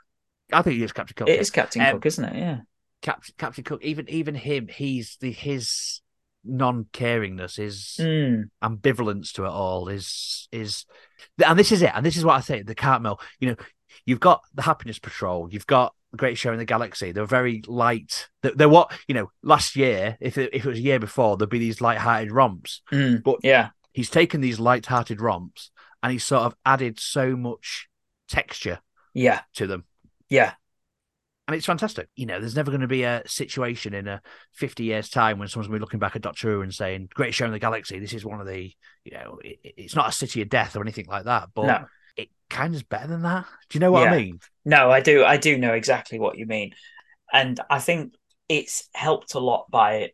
I think he is Captain Cook. It yeah. is Captain um, Cook, isn't it? Yeah. Captain Captain Cook. Even even him, he's the his non caringness, his mm. ambivalence to it all is is, and this is it. And this is what I say. The Cartmel. You know, you've got the Happiness Patrol. You've got Great Show in the Galaxy. They're very light. They're, they're, what you know. Last year, if it, if it was a year before, there'd be these light-hearted romps. Mm. But yeah, he's taken these light-hearted romps and he's sort of added so much texture. Yeah, to them. Yeah, and it's fantastic. You know, there's never going to be a situation in a 50 years' time when someone's going to be looking back at Doctor Who and saying, "Great show in the galaxy. This is one of the, you know, it, it's not a city of death or anything like that, but no. it kind of is better than that." Do you know what yeah. I mean? No, I do. I do know exactly what you mean, and I think it's helped a lot by,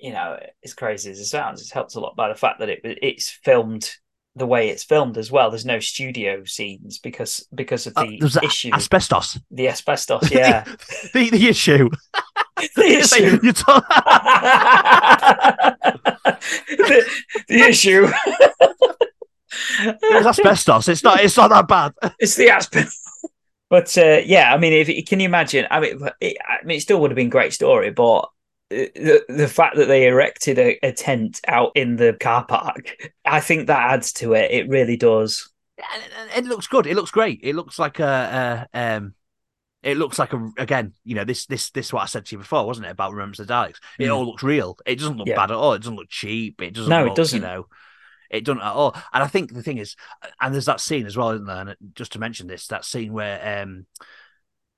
you know, as crazy as it sounds, it's helped a lot by the fact that it it's filmed the way it's filmed as well. There's no studio scenes because because of uh, the uh, issue. Asbestos. The asbestos, yeah. the, the issue. the issue. you talk- the, the issue. it's asbestos. It's not. It's not that bad. It's the asbestos. But uh, yeah, I mean, if can you imagine? I mean, it, I mean, it still would have been a great story, but the the fact that they erected a, a, tent out in the car park, I think that adds to it. It really does. It looks good. It looks great. It looks like a, a um, it looks like a again, you know, this this this what I said to you before, wasn't it? About Remembrance of the Daleks. It mm. all looks real. It doesn't look yeah. bad at all. It doesn't look cheap. It doesn't. No, look, it doesn't. You know, it doesn't at all. And I think the thing is, and there's that scene as well, isn't there? And just to mention this, that scene where um,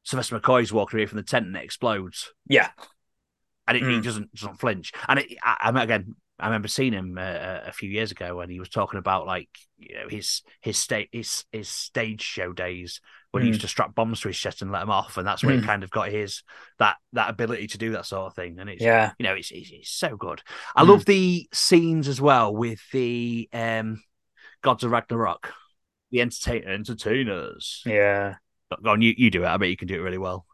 Sylvester McCoy's walking away from the tent and it explodes. Yeah and it, mm. he doesn't doesn't flinch. And it, I, I again, I remember seeing him uh, a few years ago when he was talking about like you know his his state his his stage show days when mm. he used mm. to strap bombs to his chest and let them off, and that's where mm. he kind of got his that that ability to do that sort of thing. And it's yeah, you know, it's it's, it's so good. I mm. love the scenes as well with the um Gods of Ragnarok, the entertain entertainers. Yeah, go on, you you do it. I bet you can do it really well.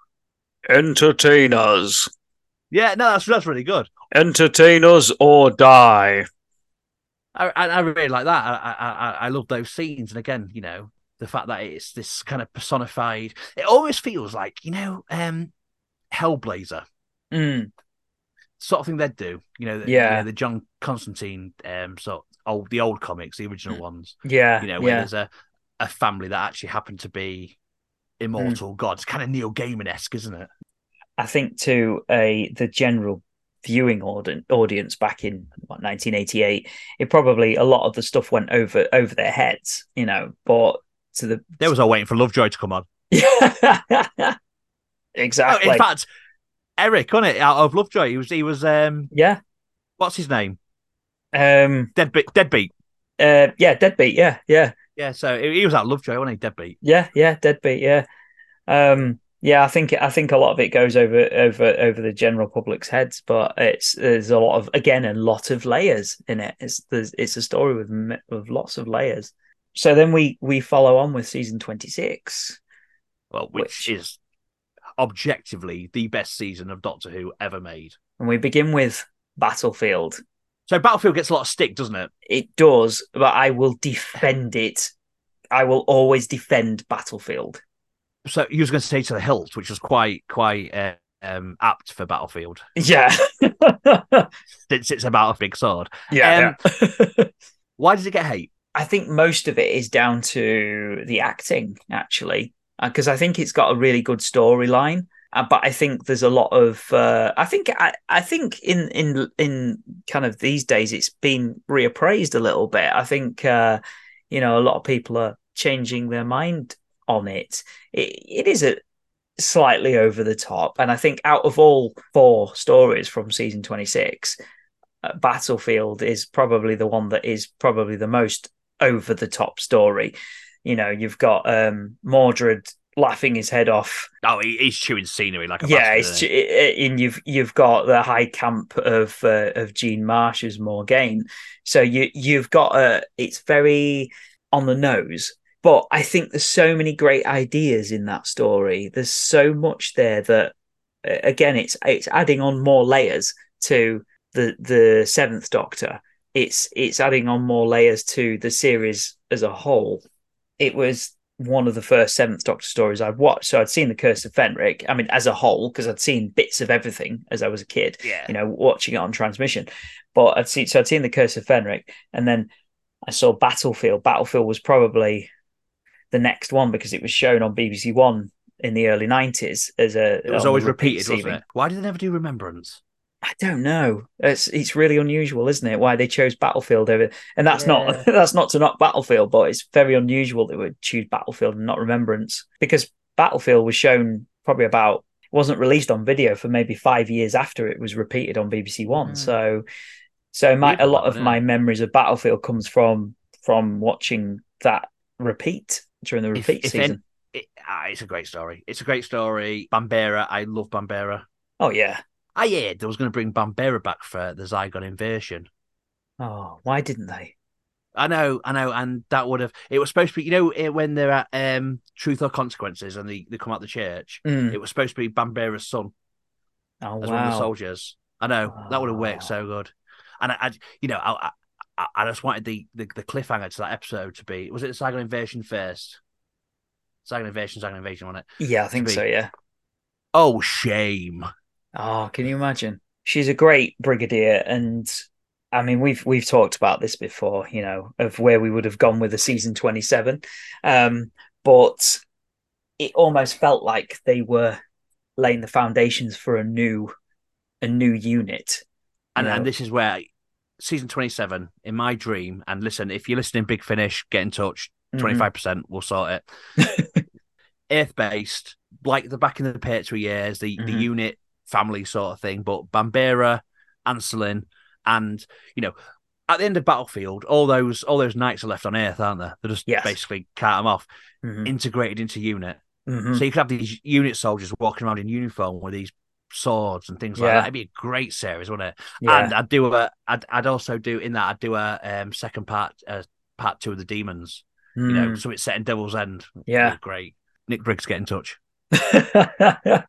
Entertainers. Yeah, no, that's that's really good. Entertain us or die. I, I, I really like that. I, I I love those scenes, and again, you know, the fact that it's this kind of personified. It almost feels like you know, um, Hellblazer, mm. sort of thing they'd do. You know, the, yeah, you know, the John Constantine, um, sort old the old comics, the original mm. ones. Yeah, you know, where yeah. there's a a family that actually happen to be immortal mm. gods, kind of Neil Gaiman esque, isn't it? I think to a the general viewing audience back in what, 1988, it probably a lot of the stuff went over over their heads, you know. But to the there was all waiting for Lovejoy to come on. exactly. Oh, in fact, Eric, on it out of Lovejoy, he was he was um yeah. What's his name? Um, Deadbeat. Deadbeat. Uh, yeah, Deadbeat. Yeah, yeah, yeah. So he was out Lovejoy, wasn't he? Deadbeat. Yeah, yeah, Deadbeat. Yeah. Um, Yeah, I think I think a lot of it goes over over over the general public's heads, but it's there's a lot of again a lot of layers in it. It's there's it's a story with with lots of layers. So then we we follow on with season twenty six, well, which, which is objectively the best season of Doctor Who ever made. And we begin with Battlefield. So Battlefield gets a lot of stick, doesn't it? It does, but I will defend it. I will always defend Battlefield so he was going to say to the hilt, which was quite quite uh, um, apt for Battlefield. Yeah, since it's about a big sword. Yeah. Um, yeah. why does it get hate? I think most of it is down to the acting, actually, because uh, I think it's got a really good storyline. Uh, but I think there's a lot of uh, I think I, I think in in in kind of these days it's been reappraised a little bit. I think uh, you know a lot of people are changing their mind on it. It, it is a slightly over the top, and I think out of all four stories from season twenty six, uh, Battlefield is probably the one that is probably the most over the top story. You know, you've got um, Mordred laughing his head off. Oh, he's chewing scenery like a yeah. It's and you've you've got the high camp of uh, of Jean Marsh as Morgaine. So you you've got a. It's very on the nose, but I think there's so many great ideas in that story. There's so much there that again it's it's adding on more layers to the the seventh doctor. It's it's adding on more layers to the series as a whole. It was one of the first Seventh Doctor stories I'd watched. So I'd seen The Curse of Fenric. I mean, as a whole, because I'd seen bits of everything as I was a kid. Yeah. You know, watching it on transmission. But I'd seen so I'd seen The Curse of Fenric, and then I saw Battlefield. Battlefield was probably the next one because it was shown on BBC One in the early nineties as a. It was always repeated, wasn't it? Why did they never do Remembrance? I don't know. It's it's really unusual, isn't it? Why they chose Battlefield over, and that's yeah. not that's not to knock Battlefield, but it's very unusual that would choose Battlefield and not Remembrance because Battlefield was shown probably about wasn't released on video for maybe five years after it was repeated on BBC One. Mm. So, so my, a lot of my memories of Battlefield comes from from watching that repeat during the repeat if, if season. it, ah, it's a great story. It's a great story. Bambera, I love Bambera. Oh yeah. I heard they was going to bring Bambera back for the Zygon invasion. Oh, why didn't they? I know, I know, and that would have. It was supposed to be, you know, eh, when they're at um, Truth or Consequences and they, they come out the church. Mm. It was supposed to be Bambera's son. Oh, as wow. one of the soldiers. I know oh. that would have worked so good. And I, I you know, I, I, just wanted the, the, the cliffhanger to that episode to be was it the Zygon invasion first? Zygon invasion, Zygon invasion, wasn't it? Yeah, I think so. Yeah. Oh shame. Oh, can you imagine? She's a great brigadier, and I mean we've we've talked about this before, you know, of where we would have gone with the season twenty seven, um, but it almost felt like they were laying the foundations for a new a new unit. And, and this is where season 27 in my dream. And listen, if you're listening, Big Finish, get in touch. 25%, mm-hmm. we'll sort it. Earth based, like the back in the Pertwee years, the, mm-hmm. the unit family sort of thing. But Bambera, Ancelyn, and, you know, at the end of Battlefield, all those all those knights are left on Earth, aren't they? They just yes. basically cut them off, mm-hmm. integrated into unit. Mm-hmm. So you could have these unit soldiers walking around in uniform with these swords and things like that. It'd be a great series, wouldn't it? Yeah. And I'd do a, I'd, I'd also do in that I'd do a um, second part, uh, part two of the demons. Mm. You know, hmm. so it's set in Devil's End. Yeah, great. Nick Briggs, get in touch.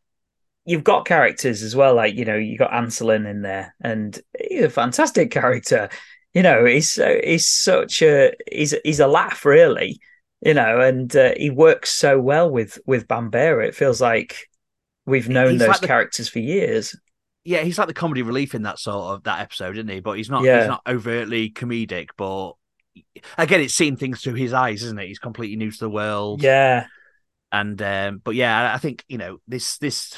You've got characters as well, like you know, you got Ancelyn in there, and he's a fantastic character. You know, he's he's such a he's he's a laugh, really. You know, and uh, he works so well with with Bambera. It feels like We've known he's those like the, characters for years. Yeah, he's like the comedy relief in that sort of that episode, isn't he? But he's not. Yeah. He's not overtly comedic, but again, it's seeing things through his eyes, isn't it? He's completely new to the world. Yeah. And um, but yeah, I think you know this this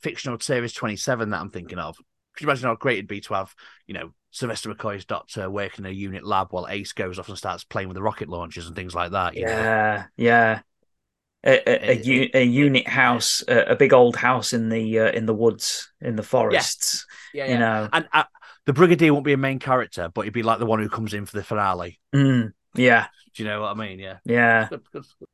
fictional series twenty seven that I'm thinking of. Could you imagine how great it'd be to have you know Sylvester McCoy's doctor working in a unit lab while Ace goes off and starts playing with the rocket launchers and things like that. yeah, know? yeah a, a, a, unit house, a, a, big old house in the uh, in the woods, in the forests. Yeah, yeah, yeah. You know, and uh, the brigadier won't be a main character, but he'd be like the one who comes in for the finale. Mm. Yeah. Do you know what I mean? Yeah. Yeah.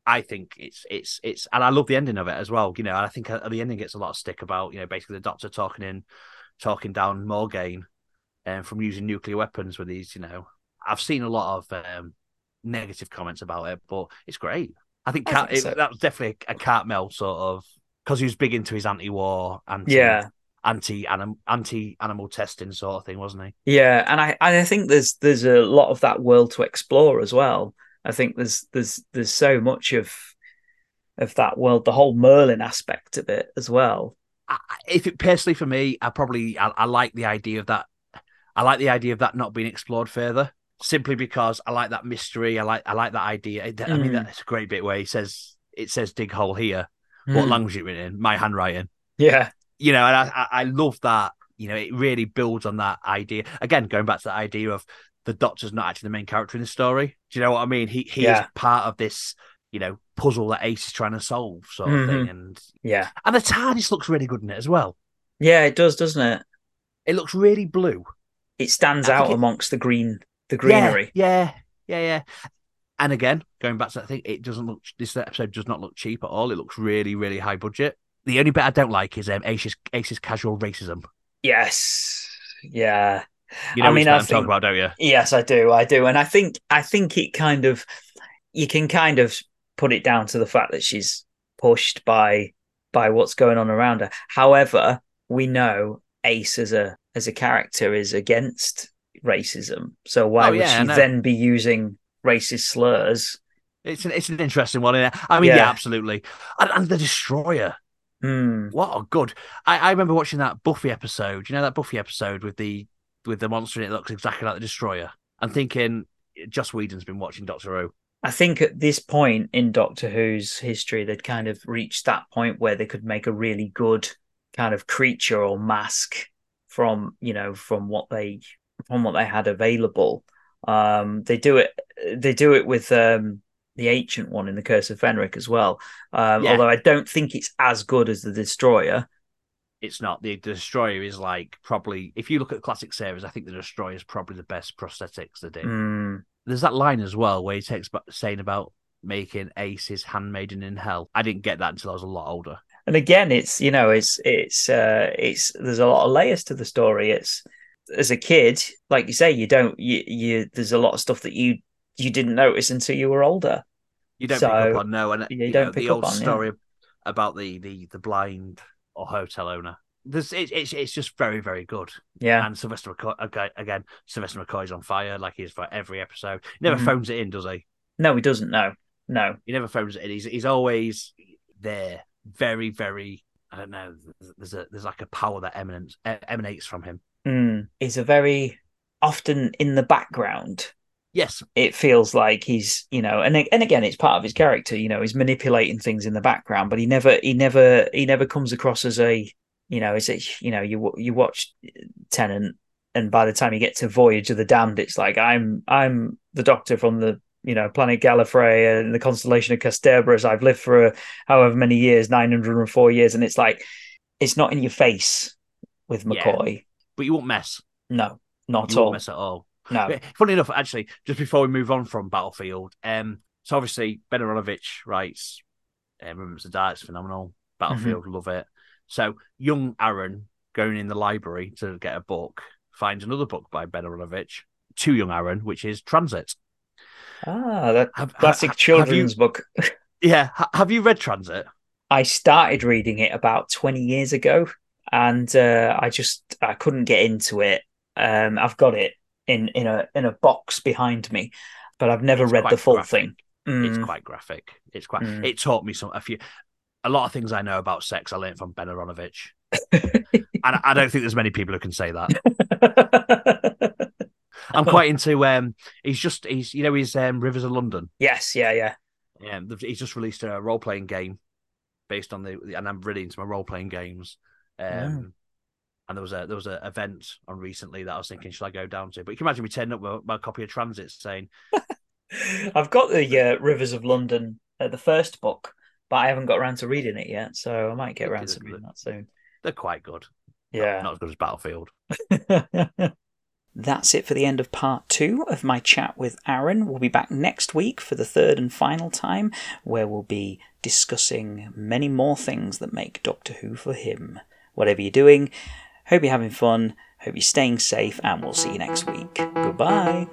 I think it's it's it's, and I love the ending of it as well. You know, and I think uh, the ending gets a lot of stick about you know basically the Doctor talking in, talking down Morgaine, and um, from using nuclear weapons with these. You know, I've seen a lot of um, negative comments about it, but it's great. I think, I think so. it, that was definitely a, Cartmel sort of because he was big into his anti-war, anti yeah, anti anti animal testing sort of thing, wasn't he? Yeah, and I I think there's there's a lot of that world to explore as well. I think there's there's there's so much of of that world, the whole Merlin aspect of it as well. I, if it personally for me, I probably I, I like the idea of that. I like the idea of that not being explored further simply because I like that mystery. I like I like that idea. I mm. mean, that's a great bit where he says it says dig hole here. Mm. What language it written in? My handwriting. Yeah. You know, and I I love that. You know, it really builds on that idea. Again, going back to the idea of the Doctor's not actually the main character in the story. Do you know what I mean? He he yeah. is part of this. You know, puzzle that Ace is trying to solve, sort of mm-hmm. thing. And yeah, and the TARDIS looks really good in it as well. Yeah, it does, doesn't it? It looks really blue. It stands out amongst the green the greenery. Yeah, yeah, yeah, yeah. And again, going back to that thing, it doesn't look. This episode does not look cheap at all. It looks really, really high budget. The only bit I don't like is um, Ace's, Ace's casual racism. Yes. Yeah. You know I mean, I am talking about, don't you? Yes, I do. I do, and I think I think it kind of you can kind of put it down to the fact that she's pushed by by what's going on around her. However, we know Ace as a as a character is against racism. So why oh, would yeah, she then be using racist slurs? It's an it's an interesting one. I mean, yeah, yeah absolutely. And, and, the Destroyer. Mm. What a good! I, I remember watching that Buffy episode. You know that Buffy episode with the with the monster and it looks exactly like the Destroyer. I'm thinking, Joss Whedon's been watching Doctor Who. I think at this point in Doctor Who's history, they'd kind of reached that point where they could make a really good kind of creature or mask from you know from what they from what they had available. Um, they do it. They do it with um, the ancient one in the Curse of Fenric as well. Um, yeah. Although I don't think it's as good as the Destroyer. It's not. The, Destroyer is like probably. If you look at classic series, I think the Destroyer is probably the best prosthetics they did. Mm. There's that line as well where he takes saying about making Ace's handmaiden in hell. I didn't get that until I was a lot older. And again, it's you know, it's it's uh, it's there's a lot of layers to the story. It's as a kid, like you say, you don't you, you there's a lot of stuff that you you didn't notice until you were older. You don't so, pick up on no, and you, you don't know, the old on, story yeah. about the the the blind or hotel owner. There's it, it's it's just very very good. Yeah, and Sylvester McCoy again. Sylvester McCoy's on fire like he is for every episode. He never mm-hmm. phones it in, does he? No, he doesn't. No, no, he never phones it in. He's he's always there. Very very. I don't know. There's a there's like a power that emanates emanates from him mm, is a very often in the background. Yes, it feels like he's you know, and and again, it's part of his character. You know, he's manipulating things in the background, but he never he never he never comes across as a you know, is it you know you you watch Tennant, and by the time you get to Voyage of the Damned, it's like I'm I'm the Doctor from the you know planet Gallifrey and the constellation of Kasterborous. I've lived for however many years, nine hundred and four years, and it's like it's not in your face with McCoy. But you won't mess. No, not you at all. mess at all. No. Funny enough, actually, just before we move on from Battlefield, um, so obviously Ben Aaronovitch writes um, Remembrance the Daleks, phenomenal. Battlefield, mm-hmm. love it. So young Aaron going in the library to get a book finds another book by Ben Aaronovitch, to young Aaron, which is Transit. Ah, that have, classic have, children's have you, book. yeah, have you read Transit? I started reading it about twenty years ago and uh, I just I couldn't get into it. Um, I've got it in in a in a box behind me, but I've never it's read the full graphic. thing. Mm. It's quite graphic. It's quite. Mm. It taught me some a few. A lot of things I know about sex I learned from Ben Aaronovitch, and I don't think there's many people who can say that. I'm quite into. Um, he's just he's you know he's um, Rivers of London. Yes, yeah, yeah. Yeah, he's just released a role playing game based on the, and I'm really into my role playing games. Um, yeah. And there was a there was an event on recently that I was thinking, should I go down to? But you can imagine me turning up with my copy of Transit saying, "I've got the uh, Rivers of London, uh, the first book, but I haven't got around to reading it yet, so I might get around to reading that soon." They're quite good. Yeah, not, not as good as Battlefield. That's it for the end of part two of my chat with Aaron. We'll be back next week for the third and final time, where we'll be discussing many more things that make Doctor Who for him whatever you're doing. Hope you're having fun. Hope you're staying safe, and we'll see you next week. Goodbye.